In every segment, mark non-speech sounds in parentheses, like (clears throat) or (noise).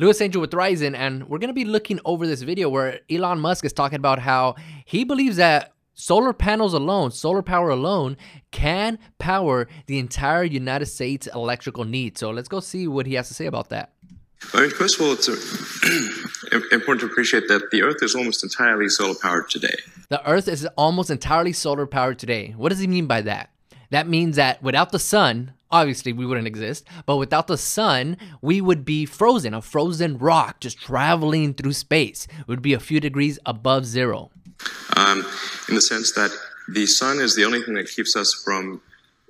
Louis Angel with Ryzen, and we're going to be looking over this video where Elon Musk is talking about how he believes that solar panels alone, solar power alone, can power the entire United States electrical need. So let's go see what he has to say about that. I mean, first of all, it's uh, (clears throat) important to appreciate that the Earth is almost entirely solar powered today. The Earth is almost entirely solar powered today. What does he mean by that? That means that without the sun, obviously we wouldn't exist, but without the sun, we would be frozen, a frozen rock just traveling through space. It would be a few degrees above zero. Um, in the sense that the sun is the only thing that keeps us from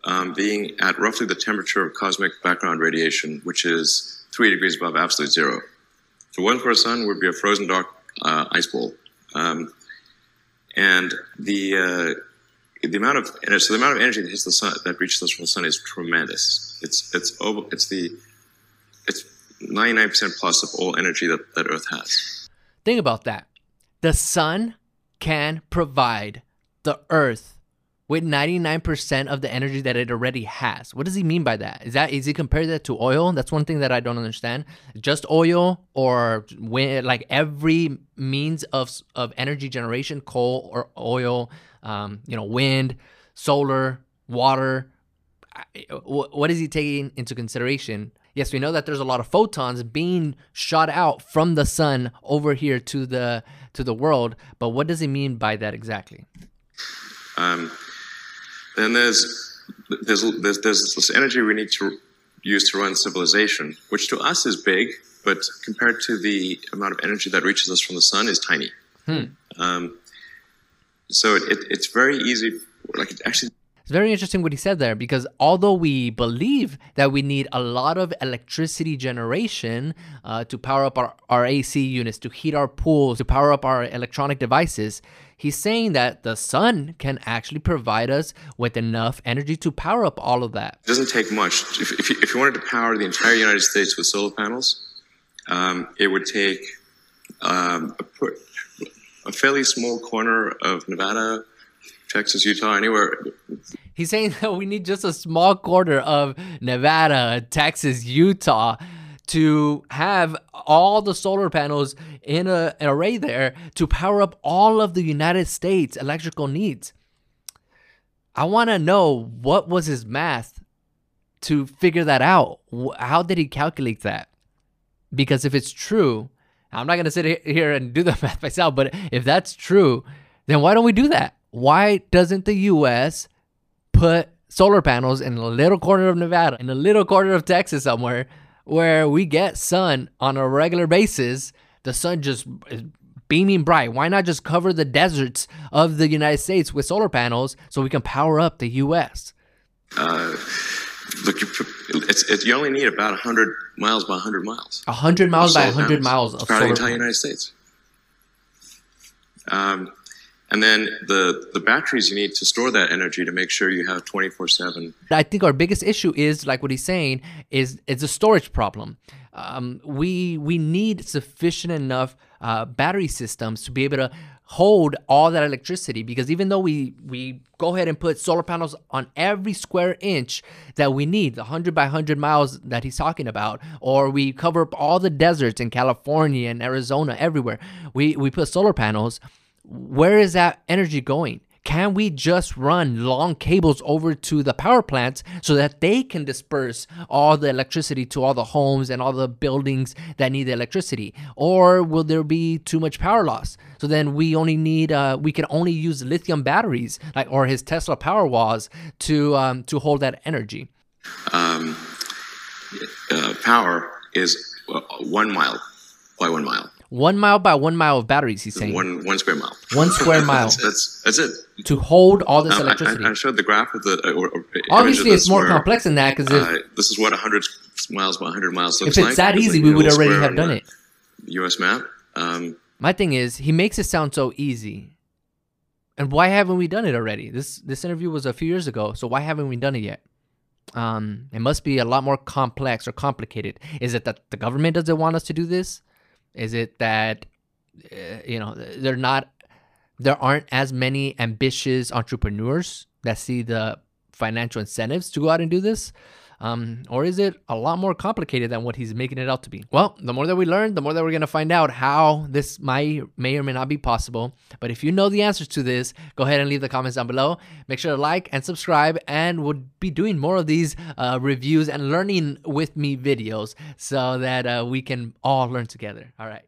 um, being at roughly the temperature of cosmic background radiation, which is three degrees above absolute zero. So one for a sun would be a frozen dark uh, ice ball. Um, and the uh, the amount of so the amount of energy that hits the sun that reaches us from the sun is tremendous. It's it's over it's the it's ninety nine percent plus of all energy that, that Earth has. Think about that. The sun can provide the Earth with 99% of the energy that it already has. What does he mean by that? Is that is he compare that to oil? That's one thing that I don't understand. Just oil or when, like every means of of energy generation, coal or oil, um, you know, wind, solar, water. What is he taking into consideration? Yes, we know that there's a lot of photons being shot out from the sun over here to the to the world, but what does he mean by that exactly? Um, then there's there's, there's there's this energy we need to use to run civilization, which to us is big, but compared to the amount of energy that reaches us from the sun is tiny. Hmm. Um, so it, it, it's very easy. Like it actually. It's very interesting what he said there because although we believe that we need a lot of electricity generation uh, to power up our, our AC units, to heat our pools, to power up our electronic devices, he's saying that the sun can actually provide us with enough energy to power up all of that. It doesn't take much. If, if, you, if you wanted to power the entire United States with solar panels, um, it would take um, a, a fairly small corner of Nevada, Texas, Utah, anywhere. He's saying that we need just a small quarter of Nevada, Texas, Utah to have all the solar panels in a, an array there to power up all of the United States electrical needs. I want to know what was his math to figure that out. How did he calculate that? Because if it's true, I'm not going to sit here and do the (laughs) math myself, but if that's true, then why don't we do that? Why doesn't the US put solar panels in a little corner of Nevada, in a little corner of Texas somewhere where we get sun on a regular basis? The sun just is beaming bright. Why not just cover the deserts of the United States with solar panels so we can power up the US? Uh look, you, it's, you only need about 100 miles by 100 miles. 100 miles by 100 miles of solar the entire United States. Um, and then the the batteries you need to store that energy to make sure you have 24/7. I think our biggest issue is like what he's saying is it's a storage problem. Um, we we need sufficient enough uh, battery systems to be able to hold all that electricity because even though we we go ahead and put solar panels on every square inch that we need the 100 by 100 miles that he's talking about or we cover up all the deserts in California and Arizona everywhere we we put solar panels where is that energy going can we just run long cables over to the power plants so that they can disperse all the electricity to all the homes and all the buildings that need the electricity? Or will there be too much power loss? So then we only need, uh, we can only use lithium batteries, like or his Tesla Powerwalls, to um, to hold that energy. Um, uh, power is uh, one mile by one mile. One mile by one mile of batteries, he's saying. One one square mile. One square (laughs) mile. that's, that's, that's it. To hold all this electricity. I, I, showed the graph of the. Uh, or, or Obviously, it's more where, complex than that because uh, this is what 100 miles by 100 miles looks like. If it's like. that easy, we would already have done it. U.S. map. Um, My thing is, he makes it sound so easy. And why haven't we done it already? This this interview was a few years ago, so why haven't we done it yet? Um, it must be a lot more complex or complicated. Is it that the government doesn't want us to do this? Is it that uh, you know they're not there aren't as many ambitious entrepreneurs that see the financial incentives to go out and do this Um, or is it a lot more complicated than what he's making it out to be? Well, the more that we learn, the more that we're going to find out how this might, may or may not be possible. But if you know the answers to this, go ahead and leave the comments down below. Make sure to like and subscribe, and we'll be doing more of these uh, reviews and learning with me videos so that uh, we can all learn together. All right.